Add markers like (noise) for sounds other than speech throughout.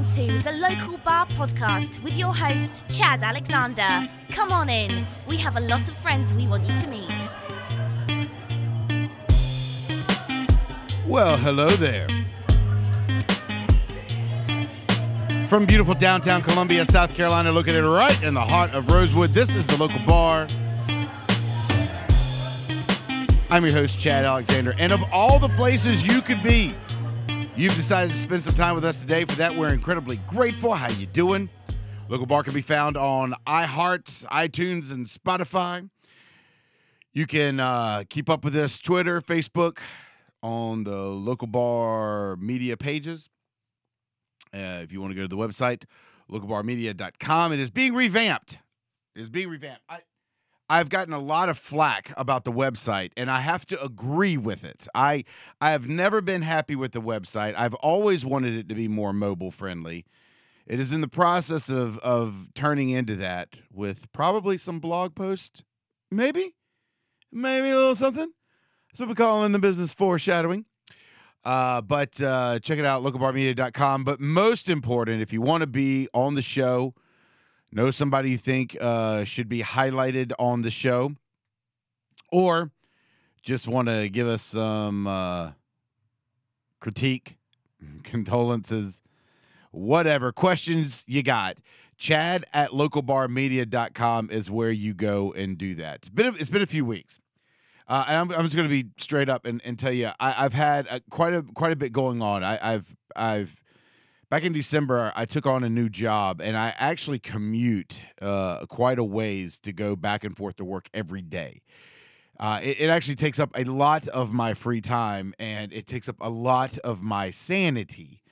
listening to the Local Bar Podcast with your host, Chad Alexander. Come on in. We have a lot of friends we want you to meet. Well, hello there. From beautiful downtown Columbia, South Carolina, located right in the heart of Rosewood, this is the local bar. I'm your host, Chad Alexander. And of all the places you could be, you've decided to spend some time with us today. For that, we're incredibly grateful. How you doing? Local Bar can be found on iHeart, iTunes, and Spotify. You can uh, keep up with us Twitter, Facebook, on the Local Bar media pages. Uh, if you want to go to the website, localbarmedia.com, it is being revamped. It is being revamped. I, I've gotten a lot of flack about the website, and I have to agree with it. I I have never been happy with the website. I've always wanted it to be more mobile friendly. It is in the process of of turning into that with probably some blog post, maybe, maybe a little something. That's what we call in the business foreshadowing. Uh, but uh, check it out, localbarmedia.com. But most important, if you want to be on the show, know somebody you think uh, should be highlighted on the show, or just want to give us some uh, critique, (laughs) condolences, whatever questions you got, Chad at localbarmedia.com is where you go and do that. It's been a, it's been a few weeks. Uh, and I'm, I'm just going to be straight up and, and tell you, I, have had a, quite a quite a bit going on. I, I've I've back in December, I took on a new job, and I actually commute uh, quite a ways to go back and forth to work every day. Uh, it, it, actually takes up a lot of my free time, and it takes up a lot of my sanity.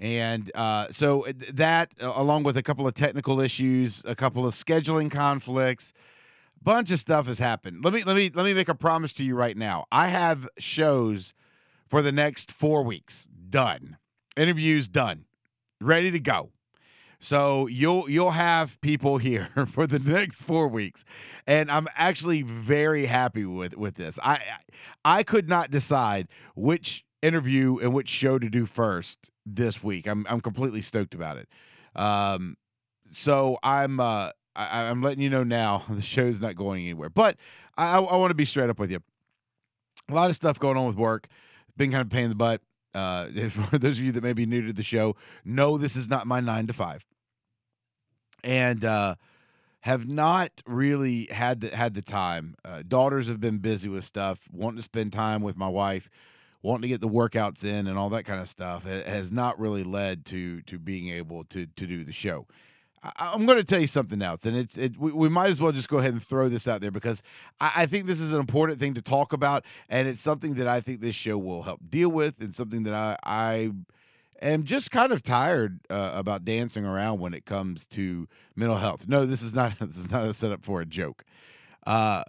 And uh, so that, along with a couple of technical issues, a couple of scheduling conflicts, bunch of stuff has happened. Let me let me let me make a promise to you right now. I have shows for the next four weeks done, interviews done, ready to go. So you'll you'll have people here (laughs) for the next four weeks, and I'm actually very happy with with this. I I could not decide which interview and which show to do first this week. I'm I'm completely stoked about it. Um, so I'm uh I, am letting you know now (laughs) the show's not going anywhere. But I, I want to be straight up with you. A lot of stuff going on with work. Been kind of pain in the butt. Uh, (laughs) for those of you that may be new to the show, no, this is not my nine to five, and uh, have not really had the had the time. Uh, daughters have been busy with stuff, wanting to spend time with my wife, wanting to get the workouts in, and all that kind of stuff. It has not really led to to being able to to do the show. I, am going to tell you something else, and it's it. We, we, might as well just go ahead and throw this out there because I, I, think this is an important thing to talk about, and it's something that I think this show will help deal with, and something that I I am just kind of tired uh, about dancing around when it comes to mental health. No, this is not (laughs) this is not a setup for a joke. Uh,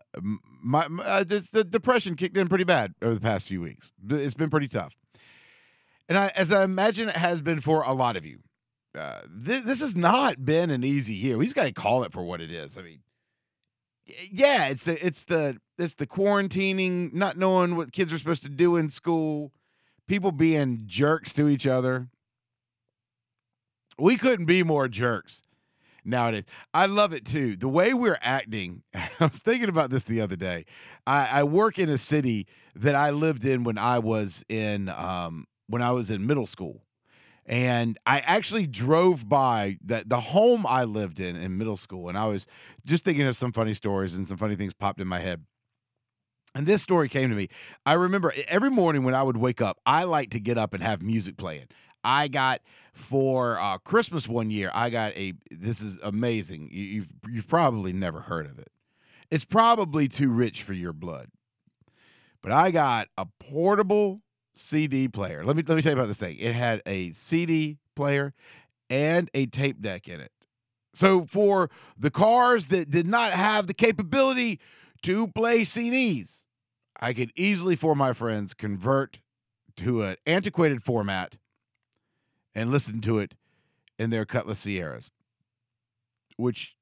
my, my uh, the depression kicked in pretty bad over the past few weeks. It's been pretty tough, and I, as I imagine it has been for a lot of you uh, this, this has not been an easy year. We just got to call it for what it is. I mean, yeah, it's the it's the it's the quarantining, not knowing what kids are supposed to do in school, people being jerks to each other. We couldn't be more jerks nowadays. I love it too. The way we're acting. (laughs) I was thinking about this the other day. I, I work in a city that I lived in when I was in um, when I was in middle school and I actually drove by that the home I lived in in middle school, and I was just thinking of some funny stories and some funny things popped in my head. And this story came to me. I remember every morning when I would wake up, I like to get up and have music playing. I got for uh, Christmas one year. I got a. This is amazing. You've you've probably never heard of it. It's probably too rich for your blood. But I got a portable CD player. Let me let me tell you about this thing. It had a CD player and a tape deck in it. So for the cars that did not have the capability to play CDs, I could easily for my friends convert to an antiquated format and listen to it in their Cutlass Cieras, which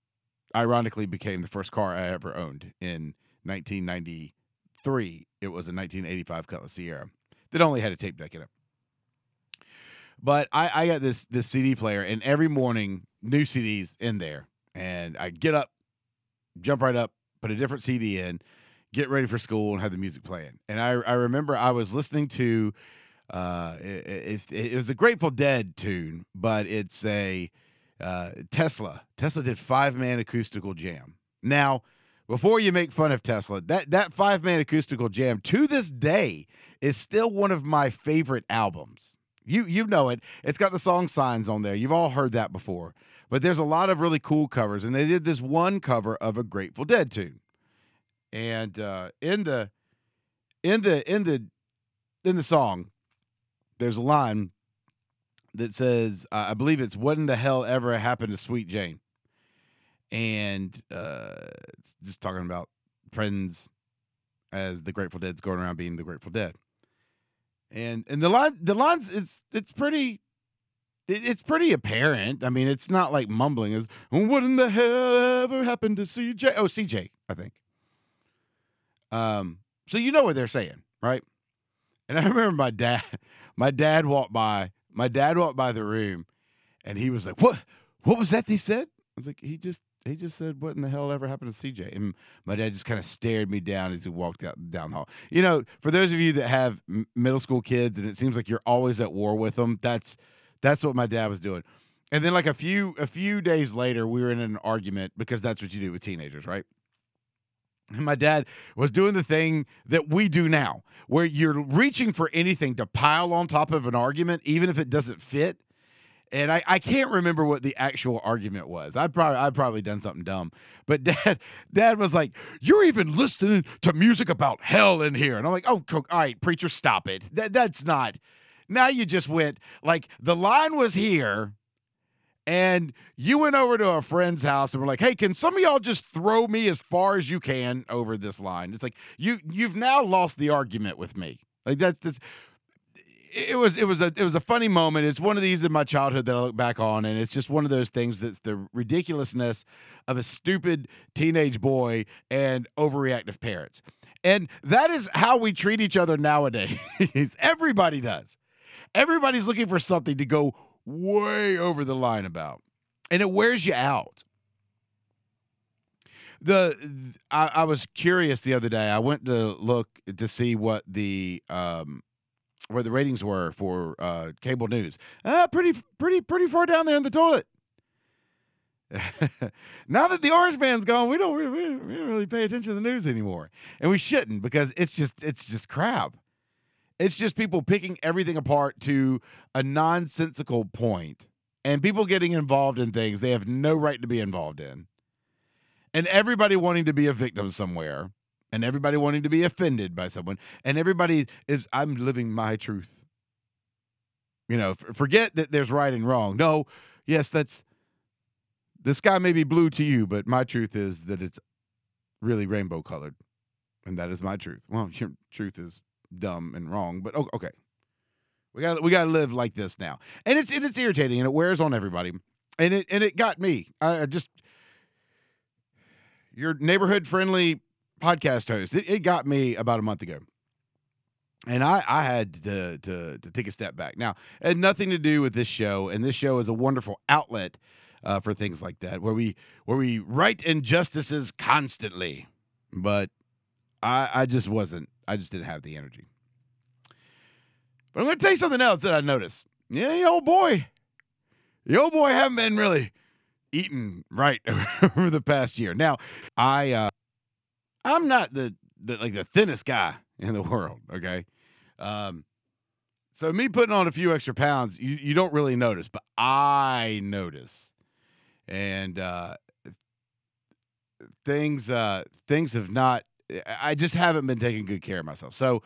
ironically became the first car I ever owned in 1993. It was a 1985 Cutlass Ciera that only had a tape deck in it. But I, I got this this CD player, and every morning new CDs in there, and I get up, jump right up, put a different CD in, get ready for school, and have the music playing. And I I remember I was listening to, uh, it, it, it was a Grateful Dead tune, but it's a uh, Tesla. Tesla did five man acoustical jam. Now, before you make fun of Tesla, that that five man acoustical jam to this day is still one of my favorite albums. You you know it. It's got the song signs on there. You've all heard that before. But there's a lot of really cool covers, and they did this one cover of a Grateful Dead tune. And uh, in the in the in the in the song, there's a line that says, I believe it's "What in the hell ever happened to Sweet Jane?" And uh, just talking about friends as the Grateful Dead's going around being the Grateful Dead. And and the line the lines it's it's pretty it, it's pretty apparent. I mean, it's not like mumbling. Is what in the hell ever happened to CJ? Oh, CJ, I think. Um, so you know what they're saying, right? And (laughs) I remember my dad, my dad walked by, my dad walked by the room, and he was like, "What? What was that?" They said. I was like, "He just." He just said, "What in the hell ever happened to CJ?" And my dad just kind of stared me down as he walked out down the hall. You know, for those of you that have middle school kids, and it seems like you're always at war with them, that's that's what my dad was doing. And then like a few a few days later, we were in an argument because that's what you do with teenagers, right? And my dad was doing the thing that we do now, where you're reaching for anything to pile on top of an argument, even if it doesn't fit. And I, I can't remember what the actual argument was. I'd probably I'd probably done something dumb. But (laughs) dad dad was like, You're even listening to music about hell in here. And I'm like, Oh, all right, preacher, stop it. That that's not now you just went like the line was here and you went over to a friend's house and were like, "Hey, can some of y'all just throw me as far as you can over this line?" It's like you you've now lost the argument with me. Like that's this. It was it was a it was a funny moment. It's one of these in my childhood that I look back on, and it's just one of those things that's the ridiculousness of a stupid teenage boy and overreactive parents. And that is how we treat each other nowadays. (laughs) Everybody does. Everybody's looking for something to go way over the line about, and it wears you out. The I, I was curious the other day. I went to look to see what the um where the ratings were for uh cable news. Uh pretty pretty pretty far down there in the toilet. (laughs) now that the Orange Man's gone, we don't, we, we don't really pay attention to the news anymore, and we shouldn't because it's just it's just crap. It's just people picking everything apart to a nonsensical point and people getting involved in things they have no right to be involved in. And everybody wanting to be a victim somewhere and everybody wanting to be offended by someone and everybody is I'm living my truth. You know, f- forget that there's right and wrong. No, yes, that's the sky may be blue to you, but my truth is that it's really rainbow colored. And that is my truth. Well, your truth is dumb and wrong, but okay. We got we got to live like this now, and it's and it's irritating, and it wears on everybody, and it and it got me. I just your neighborhood friendly podcast host. It, it got me about a month ago, and I I had to to to take a step back. Now, it had nothing to do with this show, and this show is a wonderful outlet uh, for things like that, where we where we write injustices constantly, but I I just wasn't I just didn't have the energy. But I'm going to tell you something else that I noticed. Yeah, the old boy, the old boy haven't been really eating right (laughs) over the past year. Now, I uh, I'm not the, the like the thinnest guy in the (laughs) world. Okay, um, so me putting on a few extra pounds, you you don't really notice, but I notice, and uh, things uh, things have not I just haven't been taking good care of myself. So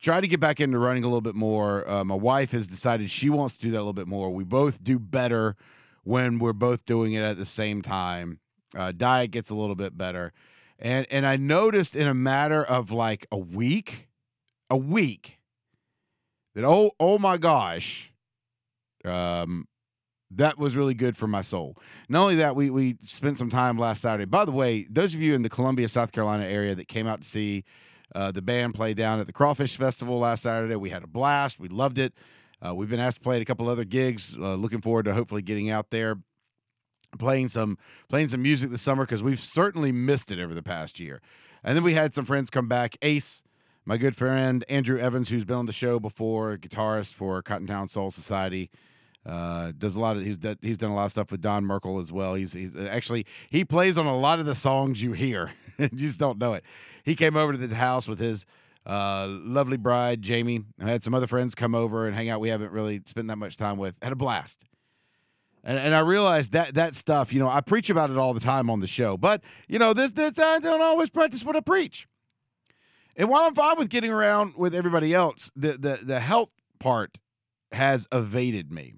try to get back into running a little bit more. Uh, my wife has decided she wants to do that a little bit more. We both do better when we're both doing it at the same time. Uh, diet gets a little bit better, and and I noticed in a matter of like a week, a week, that oh oh my gosh, um, that was really good for my soul. Not only that, we we spent some time last Saturday. By the way, those of you in the Columbia, South Carolina area that came out to see uh, the band play down at the Crawfish Festival last Saturday, we had a blast. We loved it. Uh, we've been asked to play at a couple other gigs. Uh, looking forward to hopefully getting out there, playing some playing some music this summer because we've certainly missed it over the past year. And then we had some friends come back. Ace, my good friend Andrew Evans, who's been on the show before, guitarist for Cottontown Soul Society. Uh, does a lot of he's done, he's done a lot of stuff with Don Merkel as well. He's he's actually he plays on a lot of the songs you hear. (laughs) you just don't know it. He came over to the house with his uh, lovely bride Jamie. I had some other friends come over and hang out. We haven't really spent that much time with. Had a blast. And, and I realized that that stuff, you know, I preach about it all the time on the show, but you know, this this I don't always practice what I preach. And while I'm fine with getting around with everybody else, the the the health part has evaded me.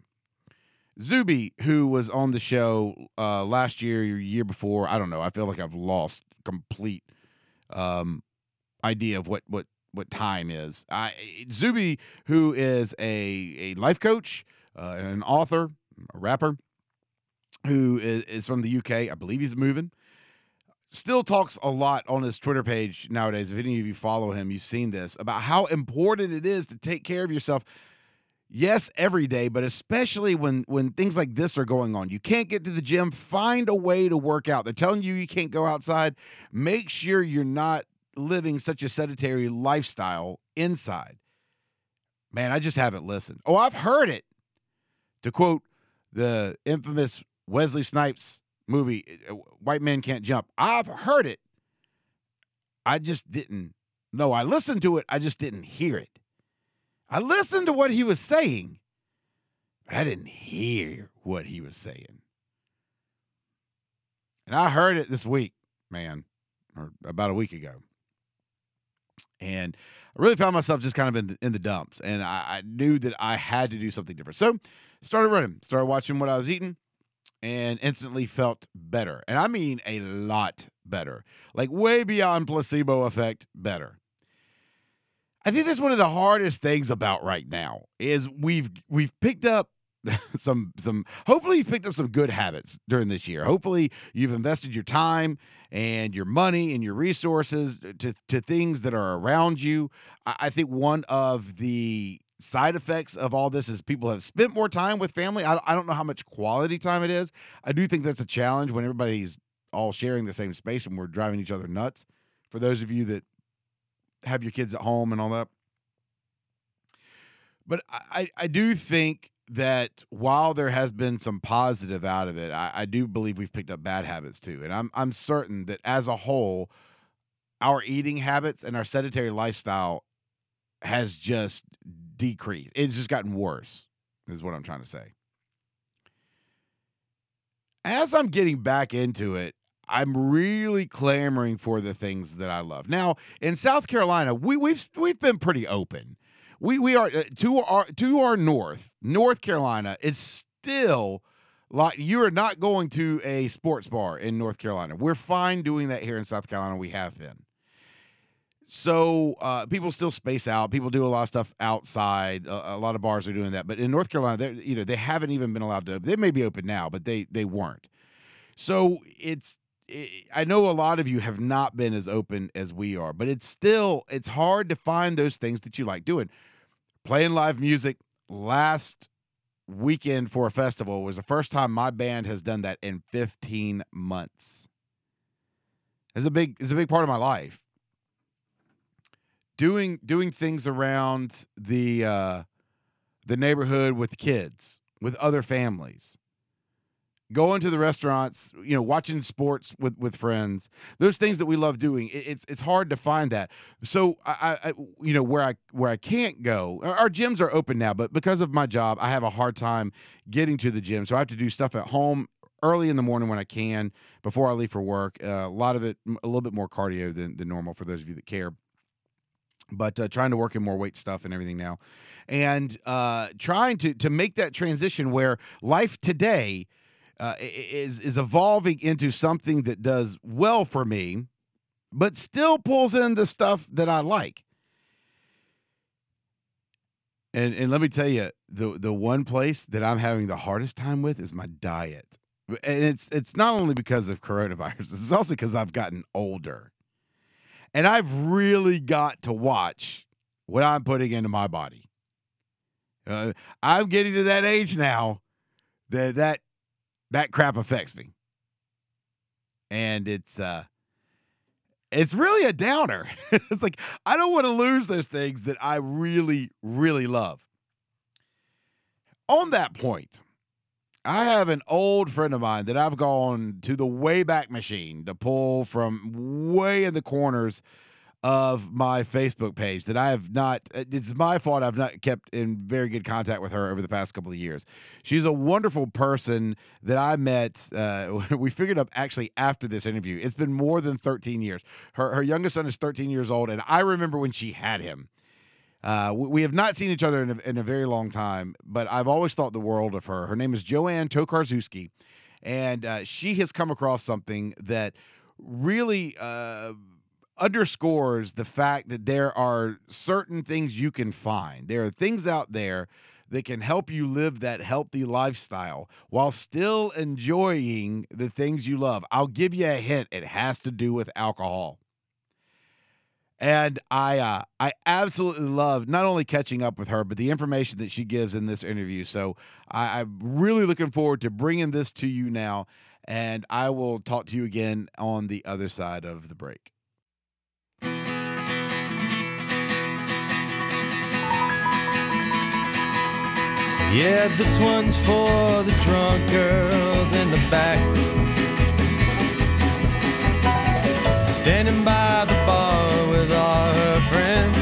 Zuby, who was on the show uh, last year, year before, I don't know. I feel like I've lost complete um, idea of what what what time is. I Zuby, who is a a life coach, uh, an author, a rapper, who is, is from the UK. I believe he's moving. Still talks a lot on his Twitter page nowadays. If any of you follow him, you've seen this about how important it is to take care of yourself yes every day but especially when when things like this are going on you can't get to the gym find a way to work out they're telling you you can't go outside make sure you're not living such a sedentary lifestyle inside man i just haven't listened oh i've heard it to quote the infamous wesley snipes movie uh, white men can't jump. I've heard it. I just didn't no i listened to it. I just didn't hear it. I listened to what he was saying, but I didn't hear what he was saying. And I heard it this week, man, or about a week ago. And I really found myself just kind of in the, in the dumps. And I, I knew that I had to do something different. So started running, started watching what I was eating, and instantly felt better. And I mean a lot better, like way beyond placebo effect better. I think that's one of the hardest things about right now is we've we've picked up (laughs) some some hopefully you've picked up some good habits during this year. Hopefully you've invested your time and your money and your resources to to things that are around you. I, I think one of the side effects of all this is people have spent more time with family. I, I don't know how much quality time it is. I do think that's a challenge when everybody's all sharing the same space and we're driving each other nuts. For those of you that have your kids at home and all that. But I, I do think that while there has been some positive out of it, I, I do believe we've picked up bad habits too. And I'm I'm certain that as a whole, our eating habits and our sedentary lifestyle has just decreased. It's just gotten worse, is what I'm trying to say. As I'm getting back into it, I'm really clamoring for the things that I love. Now, in South Carolina, we, we've we've been pretty open. We we are uh, to our to our north, North Carolina. It's still like you are not going to a sports bar in North Carolina. We're fine doing that here in South Carolina. We have been. So uh, people still space out. People do a lot of stuff outside. A, a lot of bars are doing that, but in North Carolina, you know, they haven't even been allowed to. They may be open now, but they they weren't. So it's I know a lot of you have not been as open as we are, but it's still it's hard to find those things that you like doing. Playing live music last weekend for a festival was the first time my band has done that in 15 months. It's a big it's a big part of my life. Doing doing things around the uh the neighborhood with kids, with other families going to the restaurants, you know, watching sports with with friends. Those things that we love doing. It, it's it's hard to find that. So I, I, you know, where I where I can't go. Our gyms are open now, but because of my job, I have a hard time getting to the gym. So I have to do stuff at home early in the morning when I can before I leave for work. Uh, a lot of it, a little bit more cardio than, than normal for those of you that care. But uh, trying to work in more weight stuff and everything now, and uh, trying to to make that transition where life today uh, is is evolving into something that does well for me, but still pulls in the stuff that I like. And and let me tell you, the the one place that I'm having the hardest time with is my diet. And it's it's not only because of coronavirus, it's also because I've gotten older. And I've really got to watch what I'm putting into my body. Uh, I'm getting to that age now that that that crap affects me, and it's uh, it's really a downer. (laughs) it's like I don't want to lose those things that I really, really love. On that point, I have an old friend of mine that I've gone to the Wayback Machine to pull from way in the corners of my Facebook page that I have not, it's my fault I've not kept in very good contact with her over the past couple of years. She's a wonderful person that I met. Uh, (laughs) we figured up actually after this interview. It's been more than 13 years. Her, her youngest son is 13 years old, and I remember when she had him. Uh, we, have not seen each other in a, in a very long time, but I've always thought the world of her. Her name is Joanne Tokarzewski, and uh, she has come across something that really uh, underscores the fact that there are certain things you can find. There are things out there that can help you live that healthy lifestyle while still enjoying the things you love. I'll give you a hint it has to do with alcohol. And I uh, I absolutely love not only catching up with her, but the information that she gives in this interview. So I, I'm really looking forward to bringing this to you now. And I will talk to you again on the other side of the break. Yeah, this one's for the drunk girls in the back. Standing by the bar with all her friends.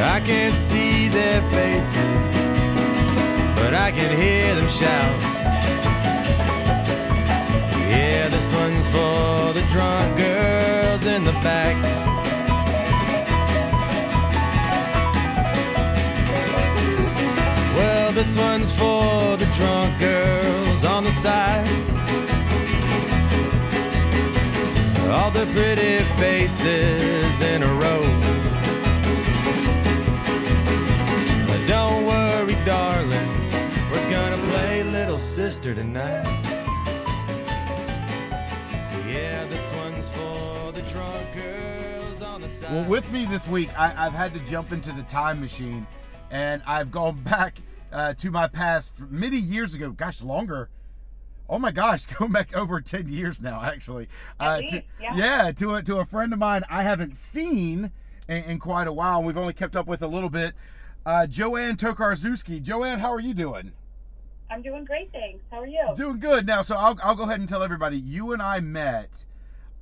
I can't see their faces, but I can hear them shout. Yeah, this one's for the drunk girls in the back. One's for the drunk girls on the side. All the pretty faces in a row. But Don't worry, darling, we're gonna play Little Sister tonight. Yeah, this one's for the drunk girls on the side. Well, with me this week, I, I've had to jump into the time machine, and I've gone (laughs) back uh, to my past many years ago. Gosh, longer. Oh my gosh, (laughs) going back over ten years now, actually. Uh, to, yeah. to a to a friend of mine I haven't seen in, in quite a while. We've only kept up with a little bit. Uh, Joanne Tokarzewski. Joanne, how are you doing? I'm doing great, thanks. How are you? Doing good. Now, so I'll, I'll go ahead and tell everybody you and I met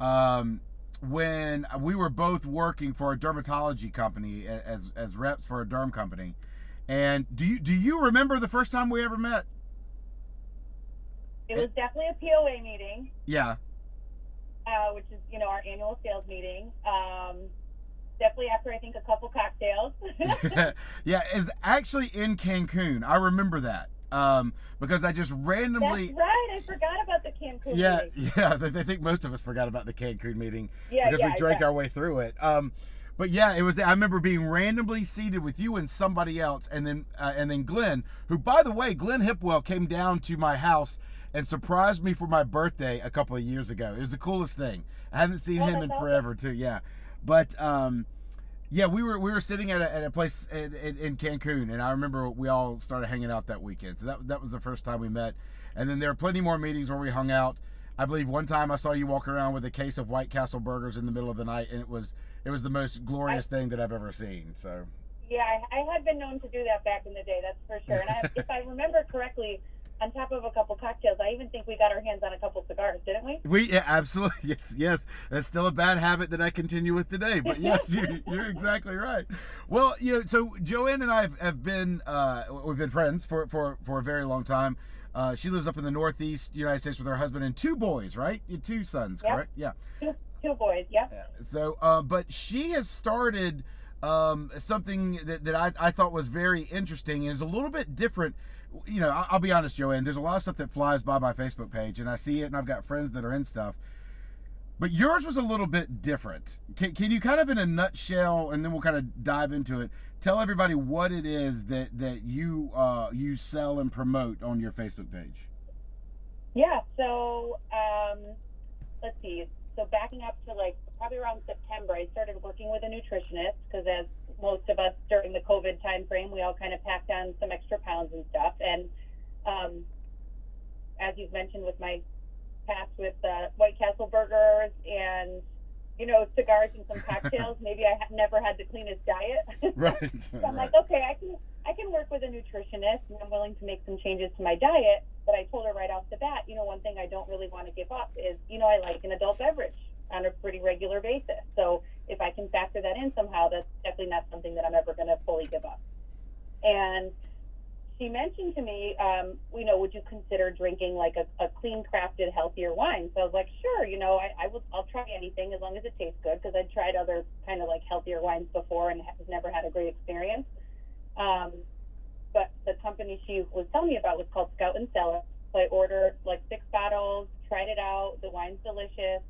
um, when we were both working for a dermatology company as, as reps for a derm company. And do you do you remember the first time we ever met? It was definitely a POA meeting, Yeah. uh, which is you know our annual sales meeting. Um, definitely after I think a couple cocktails. (laughs) (laughs) yeah, it was actually in Cancun. I remember that. Um, because I just randomly. That's right. I forgot about the Cancun Yeah, meeting. yeah. (laughs) I I think most of us forgot about the Cancun meeting Yeah, because yeah, we drank yeah. our way through it. Um, but yeah, it was. I remember being randomly seated with you and somebody else, and then uh, and then Glenn, who by the way, Glenn Hipwell came down to my house and surprised me for my birthday a couple of years ago. It was the coolest thing. I haven't seen Oh, him in forever too. Yeah, but um, yeah, we were we were sitting at a, at a place in, in, in Cancun, and I remember we all started hanging out that weekend. So that that was the first time we met, and then there were plenty more meetings where we hung out. I believe one time I saw you walk around with a case of White Castle burgers in the middle of the night, and it was it was the most glorious thing that I've ever seen. So Yeah, I, I had been known to do that back in the day. That's for sure. And I, if I remember correctly, on top of a couple cocktails, I even think we got our hands on a couple cigars, didn't we? we yeah, absolutely (laughs) yes yes that's still a bad habit that I continue with today. But yes, (laughs) you're, you're exactly right. Well, you know, so Joanne and I have, have been uh, we've been friends for for for a very long time. Uh, she lives up in the Northeast United States with her husband and two boys, right? You two sons, Yep. correct? Yeah. Two, two boys. Yep. So, uh, but she has started um, something that, that I, I thought was very interesting and is a little bit different. You know, I'll, I'll be honest, Joanne, there's a lot of stuff that flies by my Facebook page and I see it and I've got friends that are in stuff. But yours was a little bit different. Can, can you kind of, in a nutshell, and then we'll kind of dive into it, tell everybody what it is that, that you uh, you sell and promote on your Facebook page? Yeah. So um, let's see. So backing up to like probably around September, I started working with a nutritionist because, as most of us during the COVID time frame, we all kind of packed on some extra pounds and stuff. And um, as you've mentioned with my past with uh, White Castle burgers and you know cigars and some cocktails, (laughs) maybe I have never had the cleanest diet. (laughs) Right. (laughs) So I'm like, okay, I can I can work with a nutritionist, and I'm willing to make some changes to my diet. But I told her right off the bat, you know, one thing I don't really want to give up is, you know, I like an adult beverage on a pretty regular basis. So if I can factor that in somehow, that's definitely not something that I'm ever going to fully give up. And she mentioned to me, um, you know, would you consider drinking like a, a clean crafted, healthier wine? So I was like, sure, you know, I, I will, I'll try anything as long as it tastes good because I'd tried other kind of like healthier wines before and have never had a great experience. Um, but the company she was telling me about was called Scout and Cellar. So I ordered like six bottles, tried it out. The wine's delicious,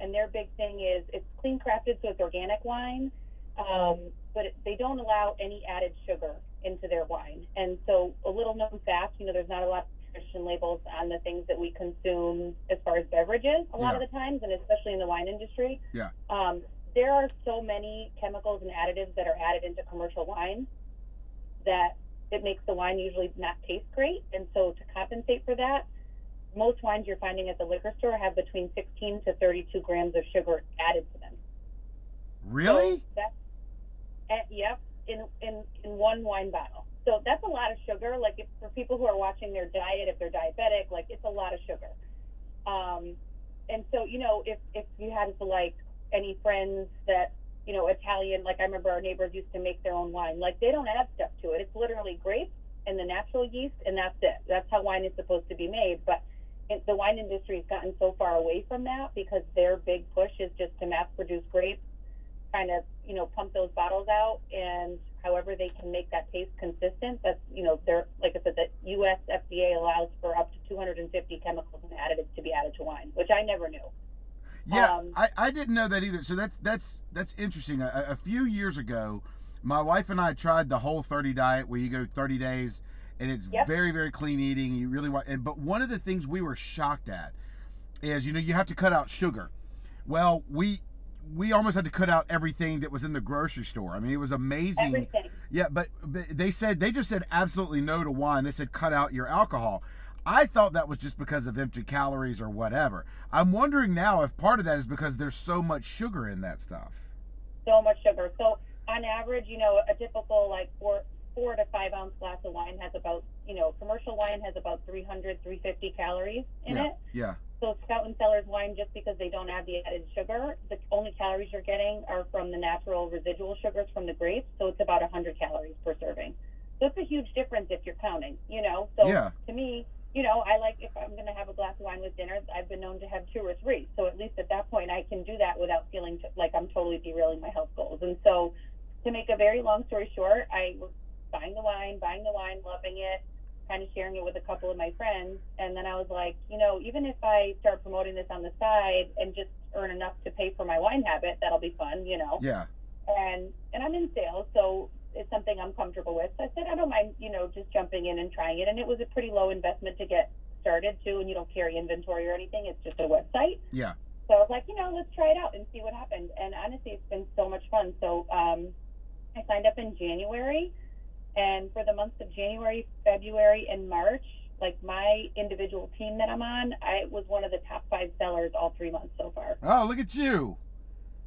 and their big thing is it's clean crafted, so it's organic wine. Um, but they don't allow any added sugar into their wine. And so, a little known fact, you know, there's not a lot of nutrition labels on the things that we consume as far as beverages a lot Yeah. of the times, and especially in the wine industry. Yeah. Um, there are so many chemicals and additives that are added into commercial wine that it makes the wine usually not taste great. And so, to compensate for that, most wines you're finding at the liquor store have between 16 to 32 grams of sugar added to them. Really? So that's uh, yep, in in in one wine bottle. So that's a lot of sugar. Like if, for people who are watching their diet, if they're diabetic, like it's a lot of sugar. Um, and so you know, if if you had like any friends that you know Italian, like I remember our neighbors used to make their own wine. Like they don't add stuff to it. It's literally grapes and the natural yeast, and that's it. That's how wine is supposed to be made. But it, the wine industry has gotten so far away from that because their big push is just to mass produce grapes kind of you know pump those bottles out and however they can make that taste consistent that's you know they're like i said the us fda allows for up to 250 chemicals and additives to be added to wine which i never knew Yeah, Um, I, I didn't know that either. So that's that's that's interesting. A, a few years ago, my wife and I tried the whole 30 diet where you go 30 days and it's Yep. very very clean eating. You really want and but one of the things we were shocked at is you know you have to cut out sugar. Well, we we almost had to cut out everything that was in the grocery store. I mean, it was amazing. everything Yeah, but, but they said they just said absolutely no to wine. They said cut out your alcohol. I thought that was just because of empty calories or whatever. I'm wondering now if part of that is because there's so much sugar in that stuff. so much sugar so on average you know a typical like four four to five ounce glass of wine has about you know commercial wine has about 300 350 calories in yeah, it yeah, So Scout and Cellar's wine, just because they don't add the added sugar, the only calories you're getting are from the natural residual sugars from the grapes. So it's about 100 calories per serving. So it's a huge difference if you're counting, you know. So Yeah. to me, you know, I like if I'm going to have a glass of wine with dinner, I've been known to have two or three. So at least at that point, I can do that without feeling t- like I'm totally derailing my health goals. And so, to make a very long story short, I was buying the wine, buying the wine, loving it, kind of sharing it with a couple of my friends. And then I was like, you know, even if I start promoting this on the side and just earn enough to pay for my wine habit, that'll be fun, you know. yeah, And and I'm in sales, so it's something I'm comfortable with. So I said I don't mind, you know, just jumping in and trying it. And it was a pretty low investment to get started too, and you don't carry inventory or anything. It's just a website. yeah. So I was like, you know, let's try it out and see what happened. And honestly, it's been so much fun. So um, I signed up in January, and for the months of January, February, and March, like my individual team that I'm on, I was one of the top five sellers all three months so far. Oh, look at you.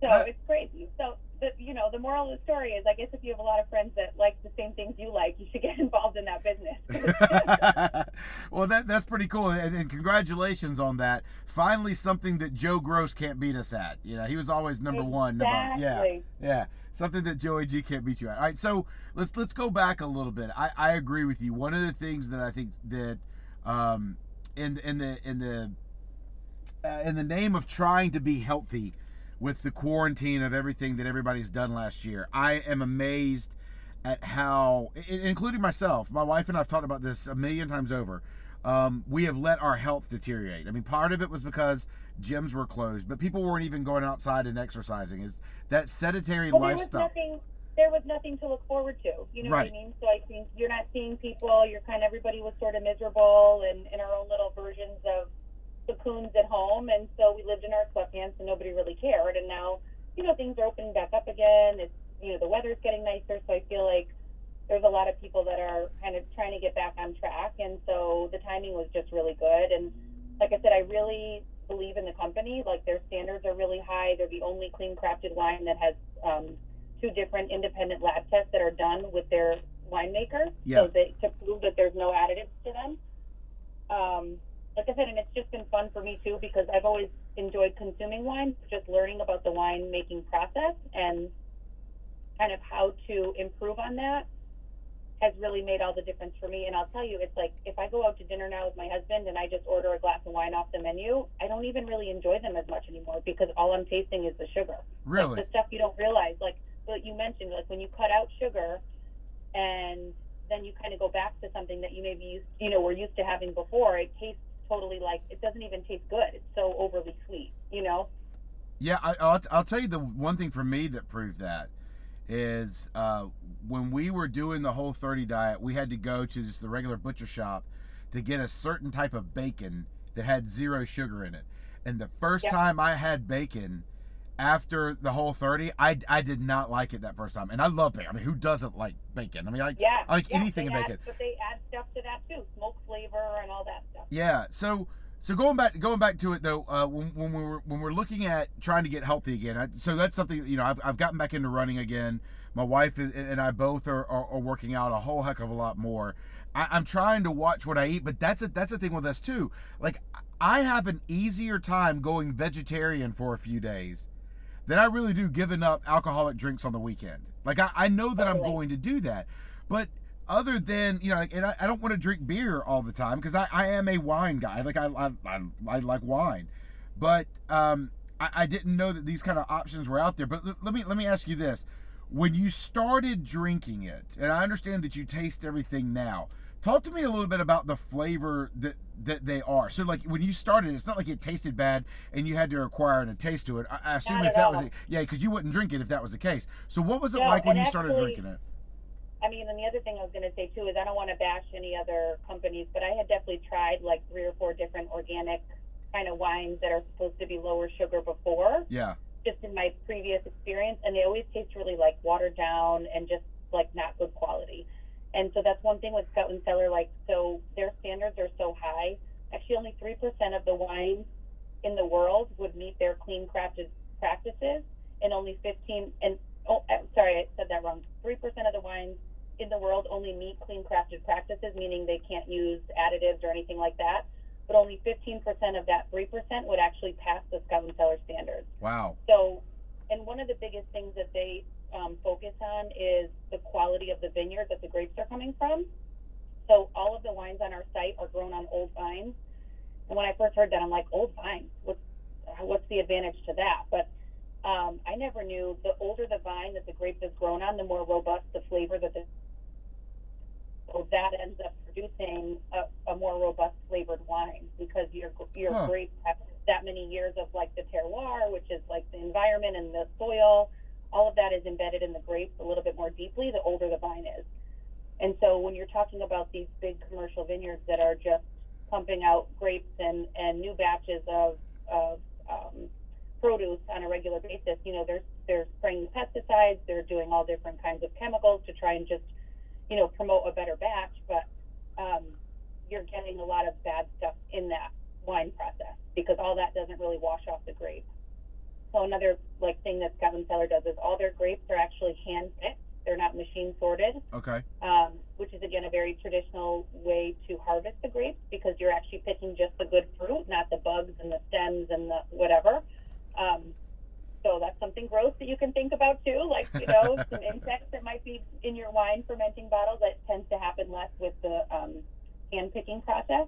So Uh, it's crazy. So the you know the moral of the story is, I guess if you have a lot of friends that like the same things you like, you should get (laughs) involved in that business. (laughs) well, that that's pretty cool, and, and congratulations on that. Finally, something that Joe Gross can't beat us at. You know, he was always number one. Number, yeah, yeah, something that Joey G can't beat you at. All right, so let's let's go back a little bit. I, I agree with you. One of the things that I think that um, in in the in the uh, in the name of trying to be healthy with the quarantine of everything that everybody's done last year, I am amazed at how, including myself, my wife and I've talked about this a million times over. Um, we have let our health deteriorate. I mean, part of it was because gyms were closed, but people weren't even going outside and exercising. Is that sedentary well, there was lifestyle? nothing. There was nothing to look forward to. You know Right. what I mean? So I think you're not seeing people. You're kind of everybody was sort of miserable and in our own little versions of cocoons at home, and so we lived in our sweatpants, and nobody really cared. And now, you know, things are opening back up again. It's you know the weather's getting nicer, so I feel like lot of people that are kind of trying to get back on track, and so the timing was just really good. And like I said, I really believe in the company. Like their standards are really high. They're the only clean crafted wine that has um, two different independent lab tests that are done with their winemaker, Yeah. so they to prove that there's no additives to them. Um, like I said, and it's just been fun for me too because I've always enjoyed consuming wine, just learning about the wine making process and kind of how to improve on that has really made all the difference for me. And I'll tell you, it's like if I go out to dinner now with my husband and I just order a glass of wine off the menu, I don't even really enjoy them as much anymore because all I'm tasting is the sugar. Really? Like the stuff you don't realize, like what you mentioned, like when you cut out sugar and then you kind of go back to something that you maybe used, you know, were used to having before, it tastes totally like it doesn't even taste good. It's so overly sweet, you know? Yeah, I, I'll, I'll tell you the one thing for me that proved that is uh, when we were doing the whole 30 diet, we had to go to just the regular butcher shop to get a certain type of bacon that had zero sugar in it. And the first Yeah. time I had bacon after the whole 30, I, I did not like it that first time. And I love bacon. I mean, who doesn't like bacon? I mean, I, Yeah. I like yeah, anything in add- bacon. But they add stuff to that too, smoke flavor and all that stuff. Yeah. So so going back going back to it though, uh, when, when we were when we're looking at trying to get healthy again, I, so that's something you know I've, I've gotten back into running again. My wife is- and I both are, are, are working out a whole heck of a lot more. I, I'm trying to watch what I eat, but that's a that's the thing with us too. Like I have an easier time going vegetarian for a few days than I really do giving up alcoholic drinks on the weekend. Like I, I know that I'm going to do that, but other than you know, like, and I, I don't want to drink beer all the time because I, I am a wine guy. Like I I, I, I like wine, but um, I, I didn't know that these kind of options were out there. But l- let me let me ask you this: when you started drinking it, and I understand that you taste everything now. Talk to me a little bit about the flavor that that they are. So, like when you started, it's not like it tasted bad and you had to acquire a taste to it. I, I assume Not if at that was all. the, yeah, because you wouldn't drink it if that was the case. So, what was it No, like when you started drinking it? I mean, and the other thing I was going to say too is I don't want to bash any other companies, but I had definitely tried like three or four different organic kind of wines that are supposed to be lower sugar before, Yeah. just in my previous experience, and they always taste really like watered down and just like not good quality. And so that's one thing with Scout and Cellar. Like, so their standards are so high. Actually, only three percent of the wines in the world would meet their clean crafted practices, and only fifteen. And oh, uh, sorry, I said that wrong. Three percent of the wines in the world only meet clean crafted practices, meaning they can't use additives or anything like that. But only 15% of that 3% would actually pass the Scout and Cellar standards. Wow. So, and one of the biggest things that they um, focus on is the quality of the vineyard that the grapes are coming from. So, all of the wines on our site are grown on old vines. And when I first heard that, I'm like, old vines? What's, what's the advantage to that? But um, I never knew the older the vine that the grape is grown on, the more robust the flavor that the so that ends up producing a, a more robust flavored wine because your your Huh. grapes have that many years of like the terroir, which is like the environment and the soil. All of that is embedded in the grapes a little bit more deeply the older the vine is. And so when you're talking about these big commercial vineyards that are just pumping out grapes and, and new batches of, of um, produce on a regular basis, you know, they're, they're spraying pesticides, they're doing all different kinds of chemicals to try and just, you know, promote a better batch, but um, you're getting a lot of bad stuff in that wine process because all that doesn't really wash off the grape. So another like thing that Scout and Cellar does is all their grapes are actually hand picked. They're not machine sorted Okay. um, which is again a very traditional way to harvest the grapes because you're actually picking just the good fruit, not the bugs and the stems and the whatever. Um, so that's something gross that you can think about too, like you know (laughs) some insects that might be in your wine fermenting bottle. That tends to happen less with the um, hand picking process.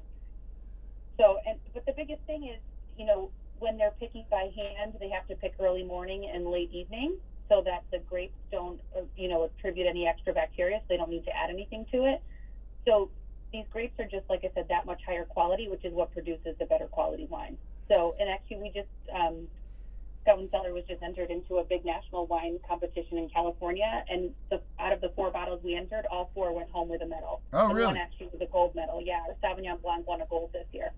So, and but the biggest thing is, you know, when they're picking by hand, they have to pick early morning and late evening so that the grapes don't, uh, you know, attribute any extra bacteria. So they don't need to add anything to it. So these grapes are just, like I said, that much higher quality, which is what produces the better quality wine. So, and actually, we just um, And Cellar was just entered into a big national wine competition in California, and the, out of the four bottles we entered, all four went home with a medal. Oh, and really? One actually with a gold medal. Yeah, our Sauvignon Blanc won a gold this year.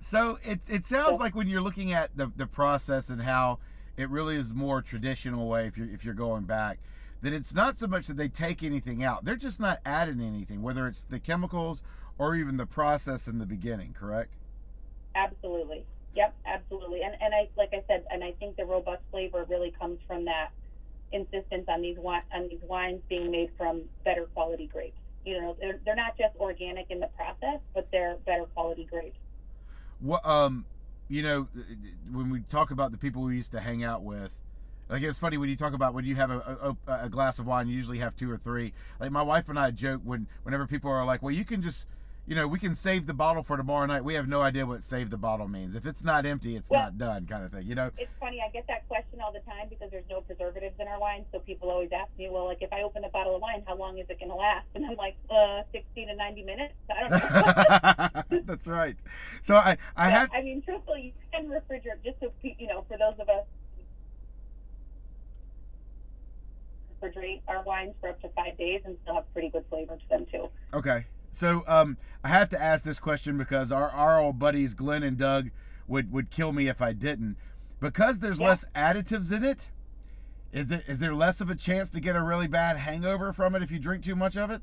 So it it sounds like when you're looking at the the process and how it really is more traditional way if you're if you're going back that it's not so much that they take anything out they're just not adding anything whether it's the chemicals or even the process in the beginning correct Absolutely. Yep, absolutely. And and I like I said, and I think the robust flavor really comes from that insistence on these on these wines being made from better quality grapes. You know, they're they're not just organic in the process, but they're better quality grapes. what um you know when we talk about the people we used to hang out with like it's funny when you talk about when you have a, a, a glass of wine you usually have two or three like my wife and i joke when whenever people are like well you can just you know we can save the bottle for tomorrow night we have no idea what save the bottle means if it's not empty it's Well- not done kind of thing you know It's funny, I get that question all the time because there's no preservatives in our wine. So people always ask me, well, like if I open a bottle of wine, how long is it going to last? And I'm like, uh, 60 to 90 minutes. I don't know. (laughs) that's right so i i Yeah, have I mean, truthfully, you can refrigerate just so you know. For those of us refrigerate our wines for up to five days and still have pretty good flavor to them too. Okay. So um, I have to ask this question because our, our old buddies Glenn and Doug would, would kill me if I didn't. Because there's Yeah. less additives in it, is it is there less of a chance to get a really bad hangover from it if you drink too much of it?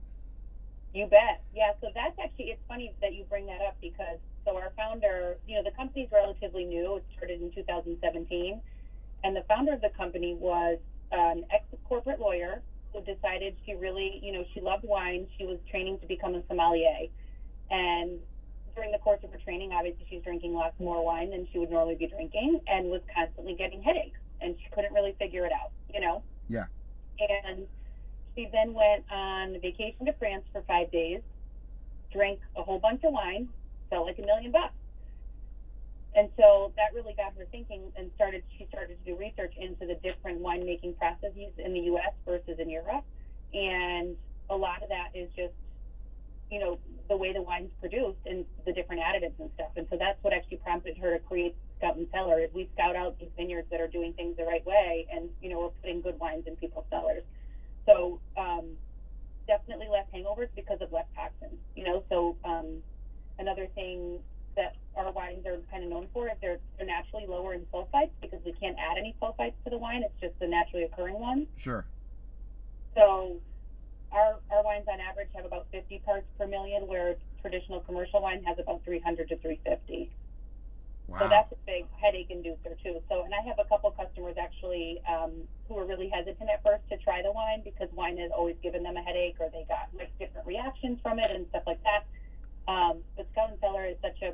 You bet. Yeah. So that's actually it's funny that you bring that up because so our founder, you know, the company's relatively new. It started in 2017, and the founder of the company was an ex corporate lawyer who decided she really, you know, she loved wine. She was training to become a sommelier, and during the course of her training, obviously she's drinking lots more wine than she would normally be drinking, and was constantly getting headaches, and she couldn't really figure it out, you know. Yeah. And she then went on vacation to France for five days, drank a whole bunch of wine, felt like a million bucks. And so that really got her thinking and started she started to do research into the different winemaking processes in the US versus in Europe. And a lot of that is just, you know, the way the wine's produced and the different additives and stuff. And so that's what actually prompted her to create Scout and Cellar we scout out these vineyards that are doing things the right way and, you know, we're putting good wines in people's cellars. So um, definitely less hangovers because of less toxins. You know, so um, another thing that our wines are kind of known for is they're, they're naturally lower in sulfites because we can't add any sulfites to the wine. It's just the naturally occurring ones. Sure. So our our wines on average have about 50 parts per million, where traditional commercial wine has about 300 to 350. Wow. So that's a big headache inducer too. So, and I have a couple customers actually um, who were really hesitant at first to try the wine because wine has always given them a headache, or they got like different reactions from it and stuff like that. Um, but Scout and Cellar is such a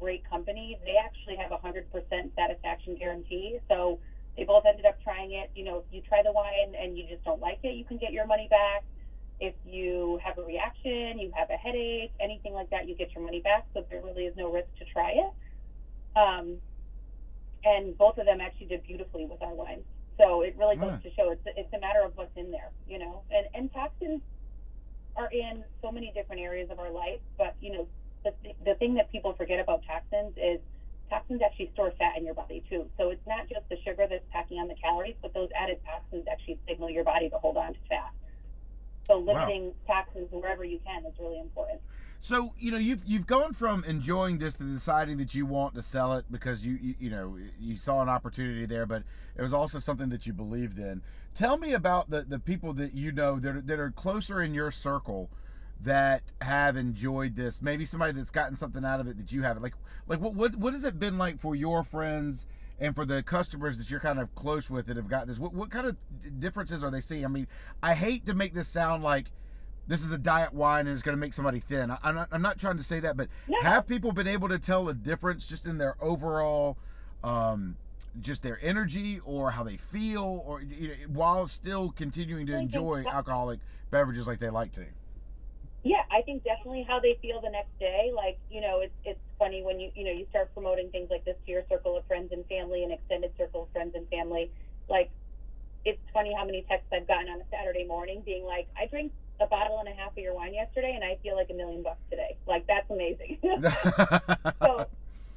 great company. They actually have a hundred percent satisfaction guarantee. So they both ended up trying it. You know, if you try the wine and you just don't like it, you can get your money back. If you have a reaction, you have a headache, anything like that, you get your money back. So there really is no risk to try it. Um, and both of them actually did beautifully with our wine. So it really goes Ah. to show it's, it's a matter of what's in there, you know. And, and toxins are in so many different areas of our life, but you know, the, the thing that people forget about toxins is toxins actually store fat in your body too. So it's not just the sugar that's packing on the calories, but those added toxins actually signal your body to hold on to fat. So limiting toxins wherever you can is really important. So you know you've you've gone from enjoying this to deciding that you want to sell it because you you, you know you saw an opportunity there, but it was also something that you believed in. Tell me about the the people that you know that are, that are closer in your circle that have enjoyed this. Maybe somebody that's gotten something out of it that you haven't. Like like what what what has it been like for your friends? And for the customers that you're kind of close with that have got this, what, what kind of differences are they seeing? I mean, I hate to make this sound like this is a diet wine and it's going to make somebody thin. I- I'm not, I'm not trying to say that, but No. have people been able to tell a difference just in their overall, um, just their energy or how they feel, or you know, while still continuing to enjoy alcoholic beverages like they like to? Yeah, I think definitely how they feel the next day. Like, you know, it's it's funny when you you know you start promoting things like this to your circle of friends and family and extended circle of friends and family. Like, it's funny how many texts I've gotten on a Saturday morning being like, I drank a bottle and a half of your wine yesterday and I feel like a million bucks today. Like that's amazing. (laughs) (laughs) so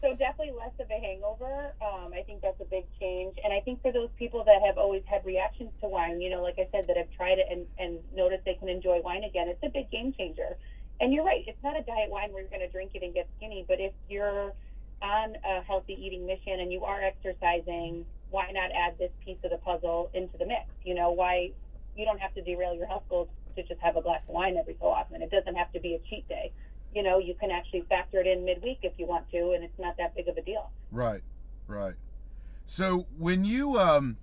so definitely less of a hangover. Um, I think that's a big change. And I think for those people that have always had reactions to wine, you know, like I said, that have tried it and, and noticed they can enjoy wine again, it's a big game changer. And you're right, it's not a diet wine where you're going to drink it and get skinny, but if you're on a healthy eating mission and you are exercising, why not add this piece of the puzzle into the mix? You know, why you don't have to derail your health goals to just have a glass of wine every so often. It doesn't have to be a cheat day. You know, you can actually factor it in midweek if you want to, and it's not that big of a deal. Right, right. So when you um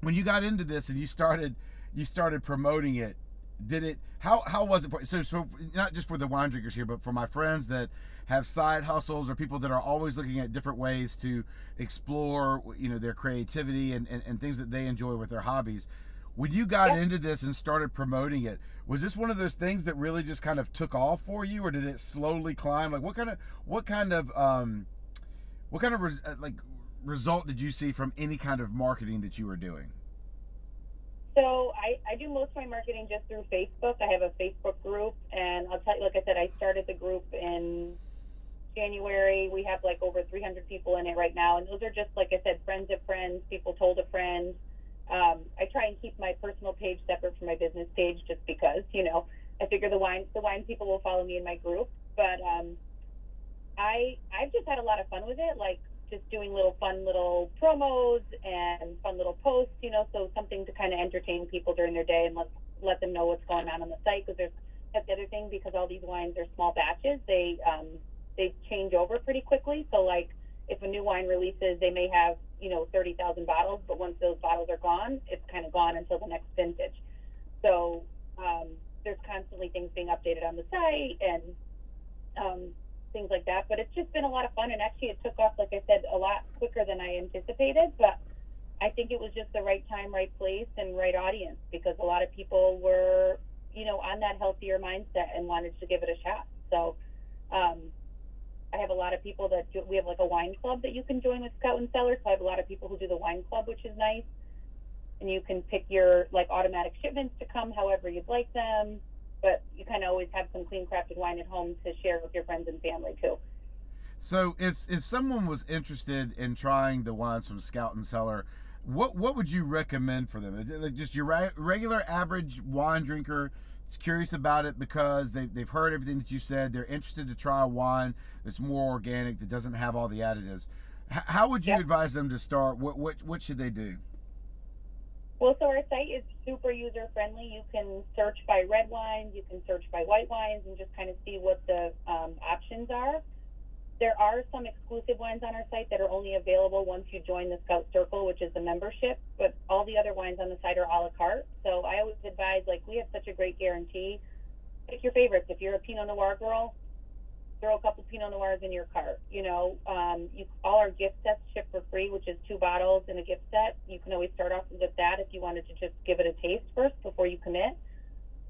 when you got into this and you started you started promoting it, did it how how was it for so so not just for the wine drinkers here, but for my friends that have side hustles or people that are always looking at different ways to explore you know their creativity and, and, and things that they enjoy with their hobbies. When you got Yeah. into this and started promoting it, was this one of those things that really just kind of took off for you, or did it slowly climb? Like what kind of what kind of um, what kind of res- uh, like result did you see from any kind of marketing that you were doing? So I, I do most of my marketing just through Facebook. I have a Facebook group, and I'll tell you, like I said, I started the group in January. We have like over 300 people in it right now, and those are just like I said, friends of friends. People told a friend. Um, I try and keep my personal page separate from my business page, just because you know I figure the wine the wine people will follow me in my group. But um, I I've just had a lot of fun with it, like just doing little fun little promos and fun little posts, you know, so something to kind of entertain people during their day and let let them know what's going on on the site because there's that's the other thing because all these wines are small batches, they um, they change over pretty quickly. So like if a new wine releases, they may have you know thirty thousand bottles, but once those bottles are gone, it's kind of gone until the next vintage. So um, there's constantly things being updated on the site and um, things like that. But it's just been a lot of fun, and actually it took off, like I said, a lot quicker than I anticipated. But I think it was just the right time, right place, and right audience because a lot of people were, you know, on that healthier mindset and wanted to give it a shot. So um, I have a lot of people that do, we have like a wine club that you can join with Scout and Cellar. So I have a lot of people who do the wine club, which is nice. And you can pick your like automatic shipments to come however you'd like them but you kind of always have some clean crafted wine at home to share with your friends and family too. So if if someone was interested in trying the wines from Scout and Cellar, what what would you recommend for them? Like just your regular average wine drinker is curious about it because they they've heard everything that you said. They're interested to try a wine that's more organic that doesn't have all the additives. H- how would you Yeah. advise them to start? What what what should they do? Well, so our site is super user friendly. You can search by red wines, you can search by white wines, and just kind of see what the um, options are. There are some exclusive wines on our site that are only available once you join the Scout Circle, which is the membership, but all the other wines on the site are a la carte. So I always advise, like, we have such a great guarantee. Pick your favorites. If you're a Pinot Noir girl, throw a couple Pinot Noirs in your cart. You know, um, you, all our gift sets ship for free, which is two bottles in a gift set. You can always start off with that if you wanted to just give it a taste first before you commit.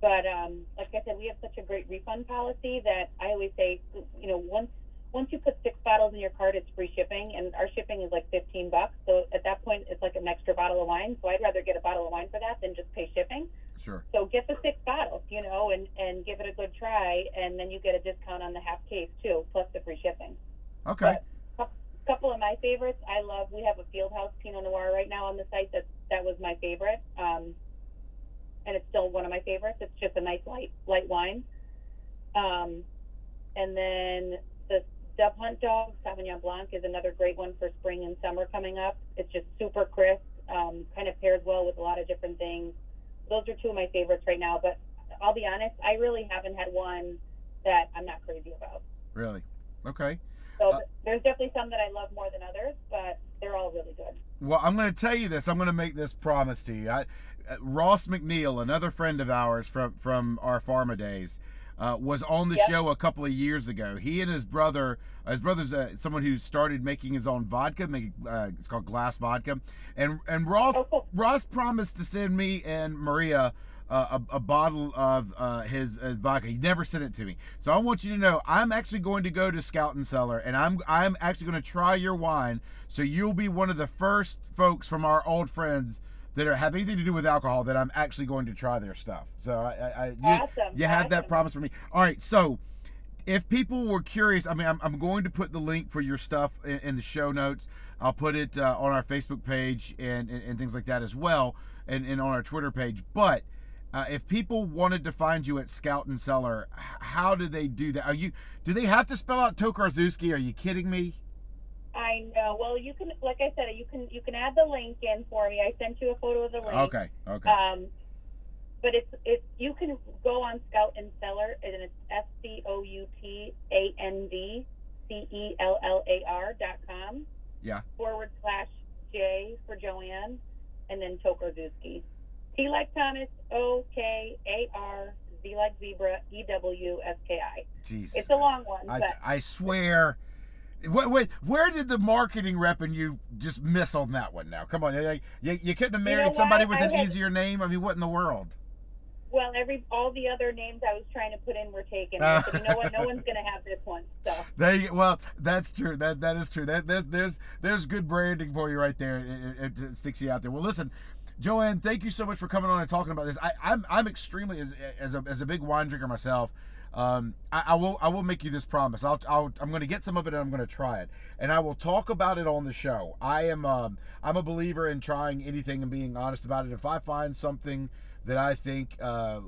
But um, like I said, we have such a great refund policy that I always say, you know, once once you put six bottles in your cart, it's free shipping, and our shipping is like 15 bucks. So at that point, it's like an extra bottle of wine. So I'd rather get a bottle of wine for that than just pay shipping. Sure. So get the six bottles, you know, and and give it a good try, and then you get a discount on the half case too, plus the free shipping. Okay. A couple of my favorites, I love. We have a Fieldhouse Pinot Noir right now on the site. That that was my favorite, um, and it's still one of my favorites. It's just a nice light light wine. Um, and then the Dove Hunt Dog Sauvignon Blanc is another great one for spring and summer coming up. It's just super crisp, um, kind of pairs well with a lot of different things. Those are two of my favorites right now. But I'll be honest, I really haven't had one that I'm not crazy about. Really. Okay. So Uh, there's definitely some that I love more than others, but they're all really good. Well, I'm going to tell you this. I'm going to make this promise to you. I, uh, Ross McNeil, another friend of ours from from our pharma days, uh, was on the Yep. show a couple of years ago. He and his brother, uh, his brother's uh, someone who started making his own vodka. Making uh, it's called Glass Vodka, and and Ross. Ross promised to send me and Maria. Uh, a, a bottle of uh, his, his vodka. He never sent it to me, so I want you to know I'm actually going to go to Scout and Cellar, and I'm I'm actually going to try your wine. So you'll be one of the first folks from our old friends that are, have anything to do with alcohol that I'm actually going to try their stuff. So I, I, I you, Awesome, you had that awesome. promise from me. All right, so if people were curious, I mean, I'm, I'm going to put the link for your stuff in, in the show notes. I'll put it uh, on our Facebook page and, and, and things like that as well, and, and on our Twitter page. But uh, if people wanted to find you at Scout and Cellar, how do they do that? Are you do they have to spell out Tokarzewski? Are you kidding me? I know. Well, you can, like I said, you can you can add the link in for me. I sent you a photo of the link. Okay. Okay. Um, but it's it's you can go on Scout and Cellar, and it's S C O U T A N D C E L L A R dot com yeah. forward slash J for Joanne and then Tokarzewski. T like Thomas, O K A R Z like zebra, E W S K I. Jesus. It's a long one, I, but I swear. Wait, wait, where did the marketing rep and you just miss on that one now? Come on. You, you, you couldn't have You know married somebody with I an had- easier name? I mean, what in the world? well, every all the other names I was trying to put in were taken. Uh. Said, you know what? No one's gonna have this one. So (laughs) There you, well, that's true. That that is true. That there's there's there's good branding for you right there. It, it, it sticks you out there. Well, listen, Joanne, thank you so much for coming on and talking about this. I, I'm I'm extremely as, as a as a big wine drinker myself. Um, I, I will I will make you this promise. I'll, I'll I'm going to get some of it and I'm going to try it, and I will talk about it on the show. I am um, I'm a believer in trying anything and being honest about it. If I find something that I think uh,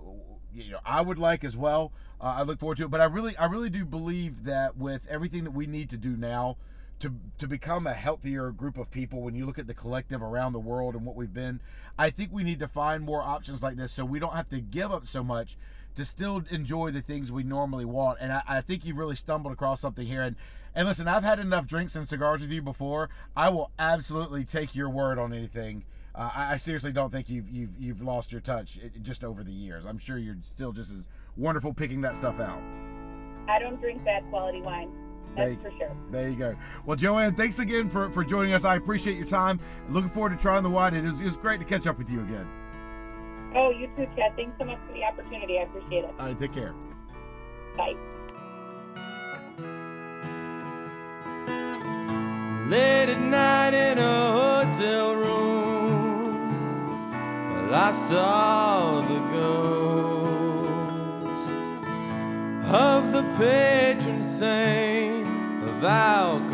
you know I would like as well, uh, I look forward to it. But I really I really do believe that with everything that we need to do now to to become a healthier group of people when you look at the collective around the world and what we've been i think we need to find more options like this so we don't have to give up so much to still enjoy the things we normally want and i, I think you've really stumbled across something here and and listen i've had enough drinks and cigars with you before i will absolutely take your word on anything uh, I, I seriously don't think you've you've you've lost your touch it, just over the years i'm sure you're still just as wonderful picking that stuff out I don't drink bad quality wine. That's Thank- for sure. There you go. Well, Joanne, thanks again for, for joining us. I appreciate your time. Looking forward to trying the wine. It was, it was great to catch up with you again. Oh, you too, Chad. Thanks so much for the opportunity. I appreciate it. All right, take care. Bye. Late at night in a hotel room, well, I saw the ghost of the patron saint of alcohol.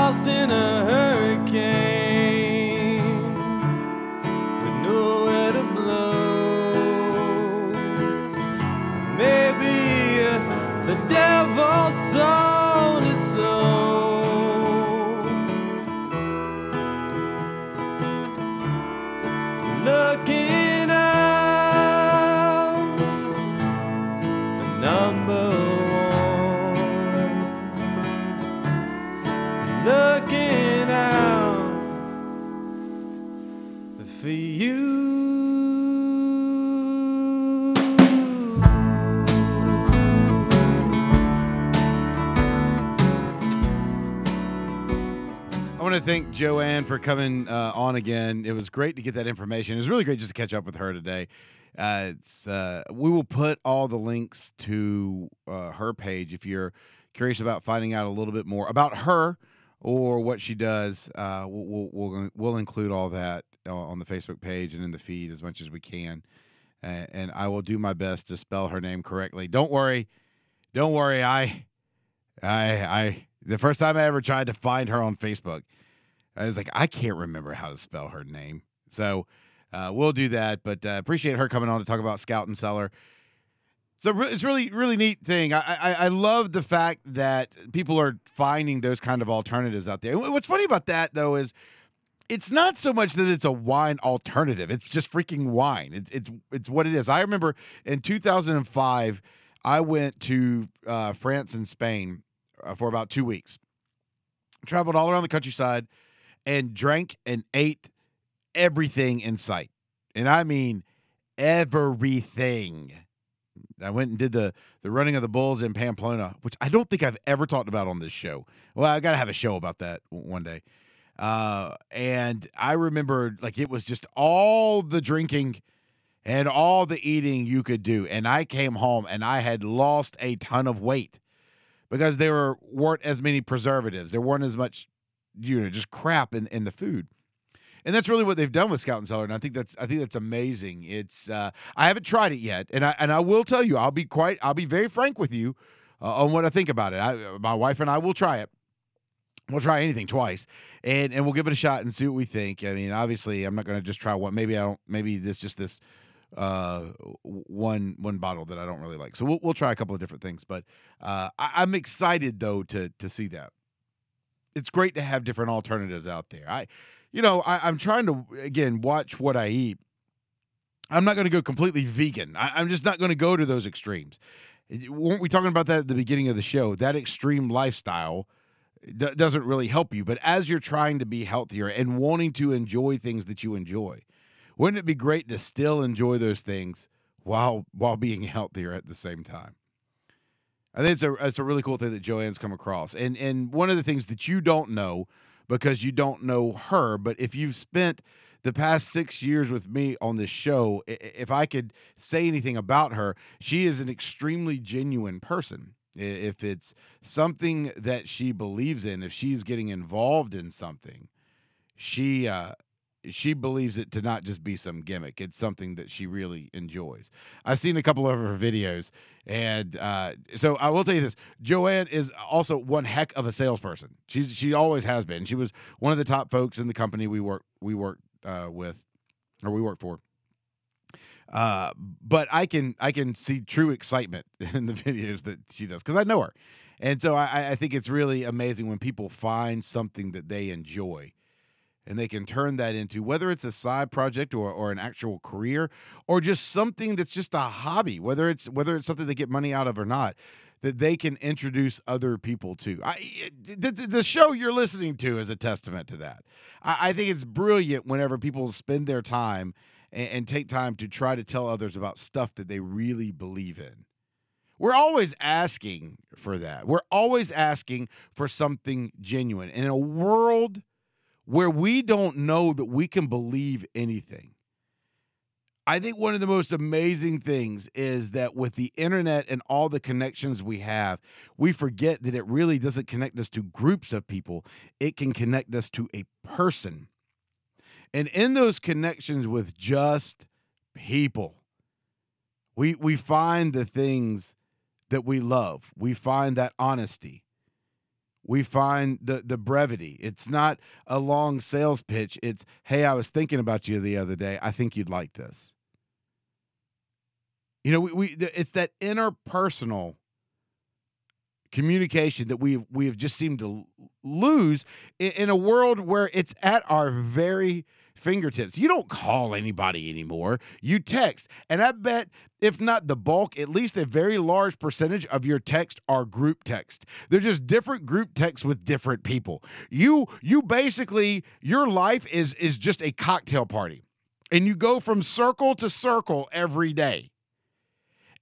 Lost in a hurricane with nowhere to blow. Maybe uh, the devil sold Joanne for coming uh, on again. It was great to get that information. It was really great just to catch up with her today. Uh, it's uh, we will put all the links to uh, her page if you're curious about finding out a little bit more about her or what she does. Uh, we'll, we'll we'll we'll include all that uh, on the Facebook page and in the feed as much as we can. And I will do my best to spell her name correctly. Don't worry, don't worry. I I I the first time I ever tried to find her on Facebook, I was like, I can't remember how to spell her name. So uh, we'll do that. But uh, appreciate her coming on to talk about Scout and Cellar. So re- it's really really neat thing. I, I I love the fact that people are finding those kind of alternatives out there. What's funny about that though is it's not so much that it's a wine alternative. It's just freaking wine. It's it's it's what it is. I remember in 2005, I went to uh, France and Spain uh, for about two weeks. Traveled all around the countryside and drank and ate everything in sight, and I mean everything. I went and did the the running of the bulls in Pamplona, which I don't think I've ever talked about on this show. Well, I got to have a show about that one day. Uh, and I remember like it was just all the drinking and all the eating you could do. And I came home and I had lost a ton of weight because there were weren't as many preservatives. There weren't as much, you know, just crap in, in the food. And that's really what they've done with Scout and Cellar, and I think that's I think that's amazing. It's uh, I haven't tried it yet, and I and I will tell you, I'll be quite I'll be very frank with you uh, on what I think about it. I, my wife and I will try it. We'll try anything twice, and and we'll give it a shot and see what we think. I mean, obviously, I'm not going to just try one. Maybe I don't. Maybe this just this uh, one one bottle that I don't really like. So we'll we'll try a couple of different things. But uh, I, I'm excited though to to see that. It's great to have different alternatives out there. I, you know, I, I'm trying to again watch what I eat. I'm not going to go completely vegan. I, I'm just not going to go to those extremes. Weren't we talking about that at the beginning of the show? That extreme lifestyle d- doesn't really help you. But as you're trying to be healthier and wanting to enjoy things that you enjoy, wouldn't it be great to still enjoy those things while while being (laughs) healthier at the same time? I think it's a it's a really cool thing that Joanne's come across. And and one of the things that you don't know because you don't know her, but if you've spent the past six years with me on this show, if I could say anything about her, she is an extremely genuine person. If it's something that she believes in, if she's getting involved in something, she uh, she believes it to not just be some gimmick. It's something that she really enjoys. I've seen a couple of her videos, and uh, so I will tell you this: Joanne is also one heck of a salesperson. She's she always has been. She was one of the top folks in the company we work we work uh, with, or we work for. Uh, but I can I can see true excitement (laughs) in the videos that she does because I know her, and so I, I think it's really amazing when people find something that they enjoy, and they can turn that into whether it's a side project or or an actual career or just something that's just a hobby, whether it's whether it's something they get money out of or not that they can introduce other people to. I, eh, the, the show you're listening to is a testament to that. I, I think it's brilliant whenever people spend their time and, and take time to try to tell others about stuff that they really believe in. We're always asking for that. We're always asking for something genuine. In a world where we don't know that we can believe anything, I think one of the most amazing things is that with the internet and all the connections we have, we forget that it really doesn't connect us to groups of people, it can connect us to a person. And in those connections with just people, we we find the things that we love. We find that honesty. We find the the brevity. It's not a long sales pitch. It's, "Hey, I was thinking about you the other day. I think you'd like this." You know, we, we it's that interpersonal communication that we we have just seemed to lose in, in, a world where it's at our very fingertips. You don't call anybody anymore. You text. And I bet if not the bulk, at least a very large percentage of your text are group text. They're just different group texts with different people. You you basically your life is is just a cocktail party. And you go from circle to circle every day.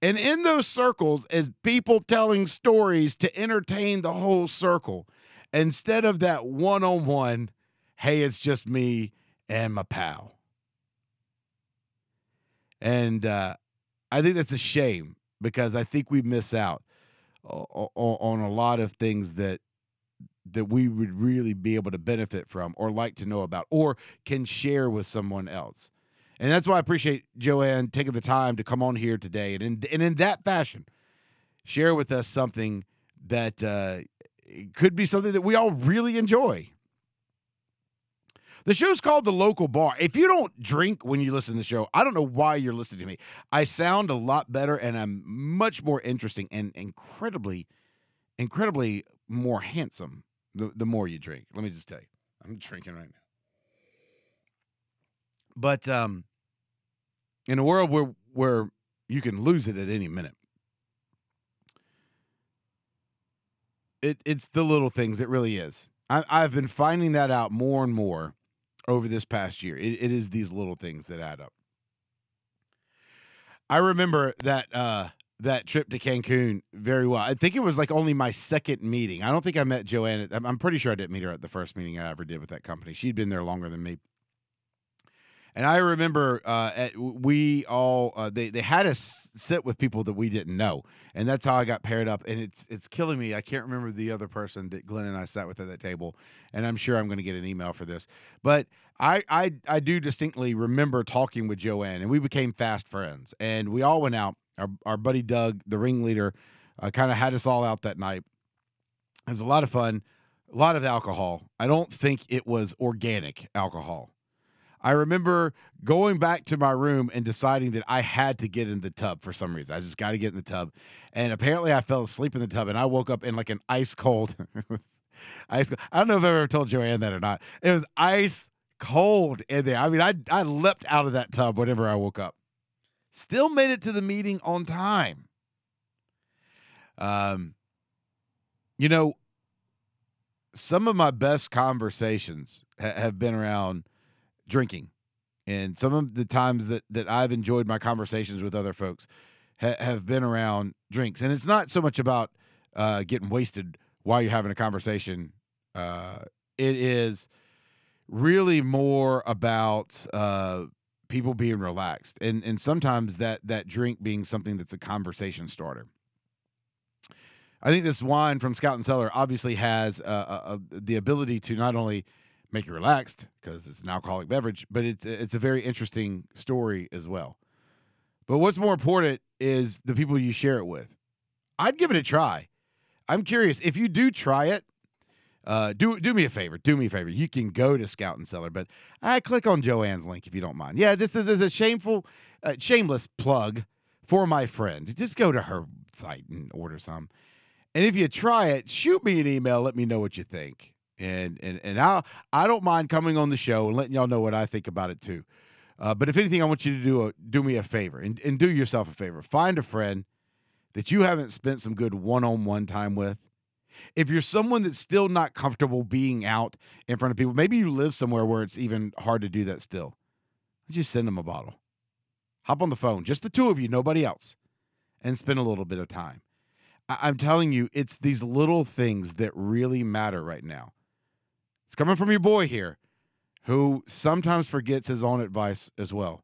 And in those circles is people telling stories to entertain the whole circle instead of that one on one, hey, it's just me and my pal. And uh, I think that's a shame because I think we miss out on a lot of things that that we would really be able to benefit from or like to know about or can share with someone else. And that's why I appreciate Joanne taking the time to come on here today and in, and in that fashion, share with us something that uh, could be something that we all really enjoy. The show's called The Local Bar. If you don't drink when you listen to the show, I don't know why you're listening to me. I sound a lot better and I'm much more interesting and incredibly, incredibly more handsome the, the more you drink. Let me just tell you, I'm drinking right now. But um, in a world where where you can lose it at any minute, it it's the little things. It really is. I, I've been finding that out more and more over this past year. It, it is these little things that add up. I remember that uh, that trip to Cancun very well. I think it was like only my second meeting. I don't think I met Joanne. I'm pretty sure I didn't meet her at the first meeting I ever did with that company. She'd been there longer than me. And I remember uh, at, we all uh, they they had us sit with people that we didn't know, and that's how I got paired up. And it's it's killing me. I can't remember the other person that Glenn and I sat with at that table, and I'm sure I'm going to get an email for this. But I I I do distinctly remember talking with Joanne, and we became fast friends. And we all went out. Our our buddy Doug, the ringleader, uh, kind of had us all out that night. It was a lot of fun, a lot of alcohol. I don't think it was organic alcohol. I remember going back to my room and deciding that I had to get in the tub for some reason. I just got to get in the tub. And apparently I fell asleep in the tub and I woke up in like an ice cold (laughs) ice cold. I don't know if I've ever told Joanne that or not. It was ice cold in there. I mean, I I leapt out of that tub whenever I woke up. Still made it to the meeting on time. Um you know, some of my best conversations ha- have been around drinking and some of the times that that I've enjoyed my conversations with other folks ha- have been around drinks, and it's not so much about uh, getting wasted while you're having a conversation. Uh, it is really more about uh, people being relaxed, and and sometimes that that drink being something that's a conversation starter. I think this wine from Scout and Cellar obviously has uh, the ability to not only make you relaxed because it's an alcoholic beverage, but it's it's a very interesting story as well. But what's more important is the people you share it with. I'd give it a try. I'm curious if you do try it. Uh, do do me a favor. Do me a favor. You can go to Scout and Cellar, but I click on Joanne's link if you don't mind. Yeah, this is, this is a shameful, uh, shameless plug for my friend. Just go to her site and order some. And if you try it, shoot me an email. Let me know what you think and and and I I don't mind coming on the show and letting y'all know what I think about it too. Uh, but if anything, I want you to do a, do me a favor and, and do yourself a favor. Find a friend that you haven't spent some good one on one time with. If you're someone that's still not comfortable being out in front of people, maybe you live somewhere where it's even hard to do that still. Just send them a bottle. Hop on the phone, just the two of you, nobody else, and spend a little bit of time. I- I'm telling you, it's these little things that really matter right now. It's coming from your boy here, who sometimes forgets his own advice as well.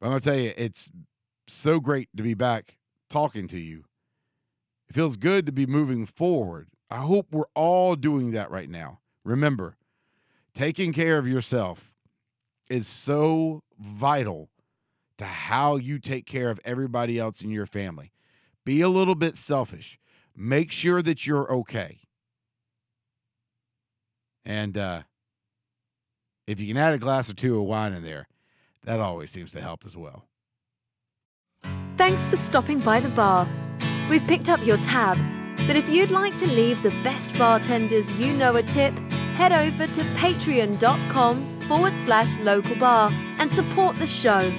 But I'm going to tell you, it's so great to be back talking to you. It feels good to be moving forward. I hope we're all doing that right now. Remember, taking care of yourself is so vital to how you take care of everybody else in your family. Be a little bit selfish. Make sure that you're okay. And uh, if you can add a glass or two of wine in there, that always seems to help as well. Thanks for stopping by the bar. We've picked up your tab, but if you'd like to leave the best bartenders you know a tip, head over to patreon.com forward slash local bar and support the show.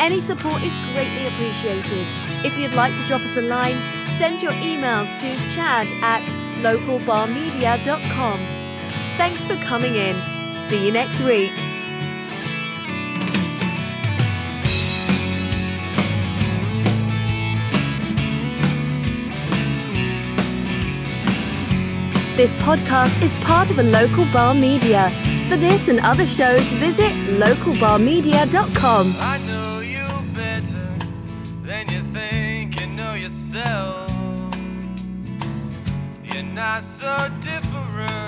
Any support is greatly appreciated. If you'd like to drop us a line, send your emails to chad at localbarmedia.com. Thanks for coming in. See you next week. This podcast is part of a local bar media. For this and other shows, visit localbarmedia.com. I know you better than you think you know yourself. You're not so different.